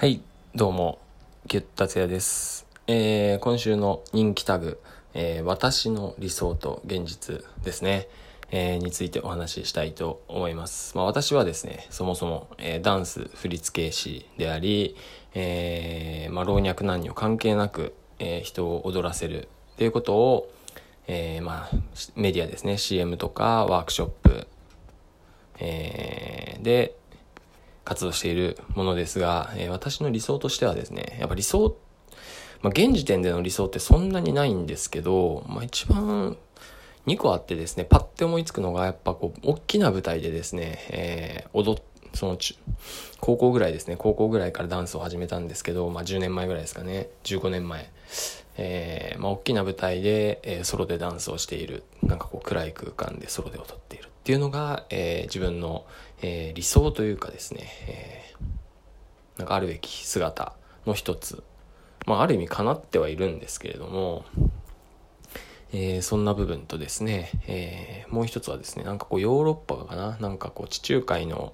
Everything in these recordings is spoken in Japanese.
はい、どうも、ギュッ達也です。えー、今週の人気タグ、えー、私の理想と現実ですね、えー、についてお話ししたいと思います。まあ私はですね、そもそも、えーダンス振付師であり、えー、まあ老若男女関係なく、えー人を踊らせるっていうことを、えー、まあメディアですね、CM とかワークショップ、えーで、活動しているものですが、えー私の理想としてはですね、やっぱ理想、まあ、現時点での理想ってそんなにないんですけど、まあ、一番2個あってですね、パッて思いつくのが、やっぱこう、大きな舞台でですね、えー踊っ、その中、高校ぐらいですね、高校ぐらいからダンスを始めたんですけど、まあ、10年前ぐらいですかね、15年前。えーまあ、大きな舞台で、えーソロでダンスをしている。なんかこう、暗い空間でソロで踊っているていうのが、えー自分の、えー理想というかですね、えーなんかあるべき姿の一つ。まあ、ある意味叶ってはいるんですけれども、えーそんな部分とですね、えーもう一つはですね、なんかこうヨーロッパかななんかこう地中海の、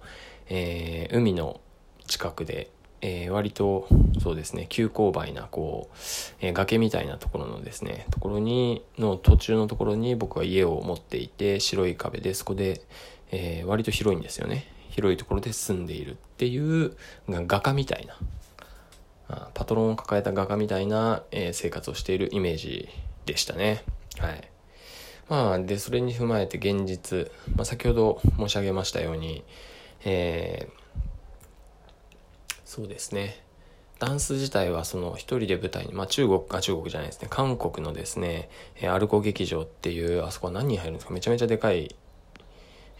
えー海の近くで、えー割とそうですね、急勾配なこう、えー崖みたいなところのですね、ところに、の途中のところに僕は家を持っていて、白い壁でそこで、えー割と広いんですよね。広いところで住んでいるっていう、画家みたいな、パトロンを抱えた画家みたいな、え生活をしているイメージでしたね。はい。まあ、で、それに踏まえて現実、まあ、先ほど申し上げましたように、えーそうですね。ダンス自体はその一人で舞台に、まあ中国、あ、中国じゃないですね。韓国のですね、えーアルコ劇場っていう、あそこは何人入るんですか？めちゃめちゃでかい、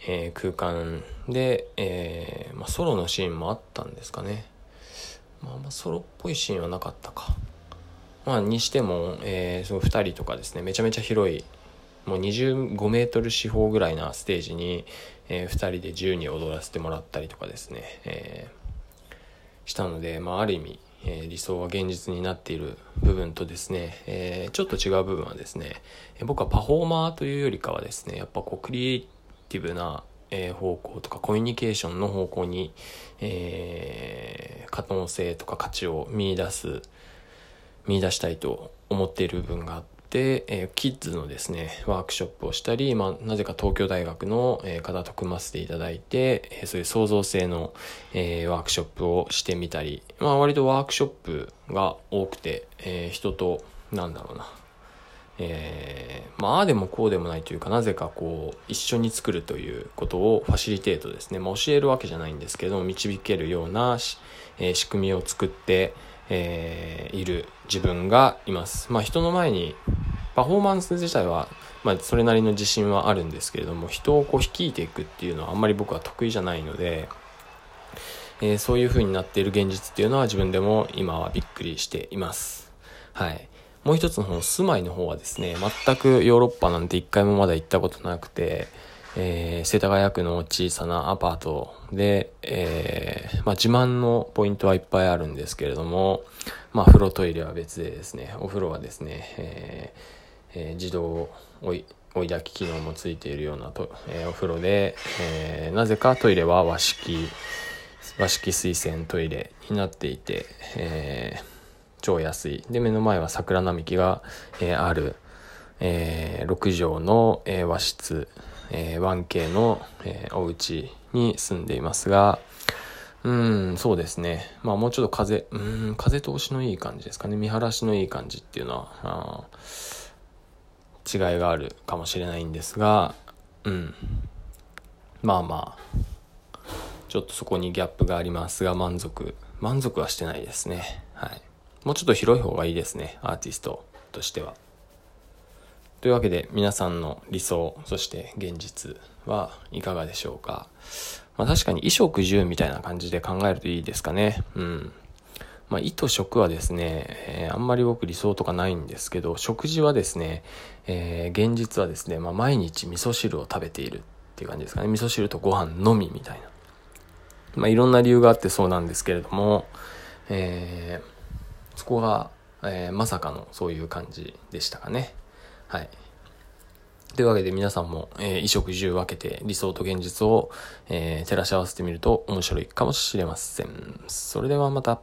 えー空間で、えーまあソロのシーンもあったんですかね。まあまあソロっぽいシーンはなかったか。まあにしても、えー、その二人とかですね、めちゃめちゃ広い、もう25メートル四方ぐらいなステージに、えー二人で自由に踊らせてもらったりとかですね、えーしたので、まあ、ある意味、えー理想は現実になっている部分とですね、えーちょっと違う部分はですね、えー僕はパフォーマーというよりかはですね、やっぱこうクリエイティブな、えー方向とかコミュニケーションの方向に、えー可能性とか価値を見出す、見出したいと思っている部分があって、えーキッズのですね、ワークショップをしたり、まあ、なぜか東京大学の、えー方と組ませていただいて、えーそういう創造性の、えーワークショップをしてみたり、まあ、割とワークショップが多くて、えー人と、なんだろうな、えーまあ、でもこうでもないというか、なぜかこう、一緒に作るということをファシリテートですね。まあ、教えるわけじゃないんですけど、導けるような、えー仕組みを作って、えーいる自分がいます。まあ、人の前に、パフォーマンス自体は、まあ、それなりの自信はあるんですけれども、人をこう率いていくっていうのはあんまり僕は得意じゃないので、えーそういう風になっている現実っていうのは自分でも今はびっくりしています。はい。もう一つの方、住まいの方はですね、全くヨーロッパなんて一回もまだ行ったことなくて、えー世田谷区の小さなアパートで、えーまあ自慢のポイントはいっぱいあるんですけれども、まあ風呂トイレは別でですね、お風呂はですね、えーえ自動追い追い炊き機能もついているようなと、えお風呂で、えなぜかトイレは和式、和式水洗トイレになっていて、え超安い。で、目の前は桜並木が、えある、え6畳の、え和室、えー 1K の、えーお家に住んでいますが、うーん、そうですね。まあもうちょっと風、うん、風通しのいい感じですかね。見晴らしのいい感じっていうのは、違いがあるかもしれないんですが、うん。まあまあ、ちょっとそこにギャップがありますが、満足、満足はしてないですね。はい。もうちょっと広い方がいいですね、アーティストとしては。というわけで、皆さんの理想、そして現実はいかがでしょうか。まあ確かに衣食住みたいな感じで考えるといいですかね。うん。まあ、意と食はですね、えーあんまり僕理想とかないんですけど、食事はですね、えー現実はですね、まあ、毎日味噌汁を食べているっていう感じですかね。味噌汁とご飯のみみたいな。まあ、いろんな理由があってそうなんですけれども、えーそこが、えまさかのそういう感じでしたかね。はい。というわけで皆さんも、えー衣食住分けて理想と現実を、えー照らし合わせてみると面白いかもしれません。それではまた。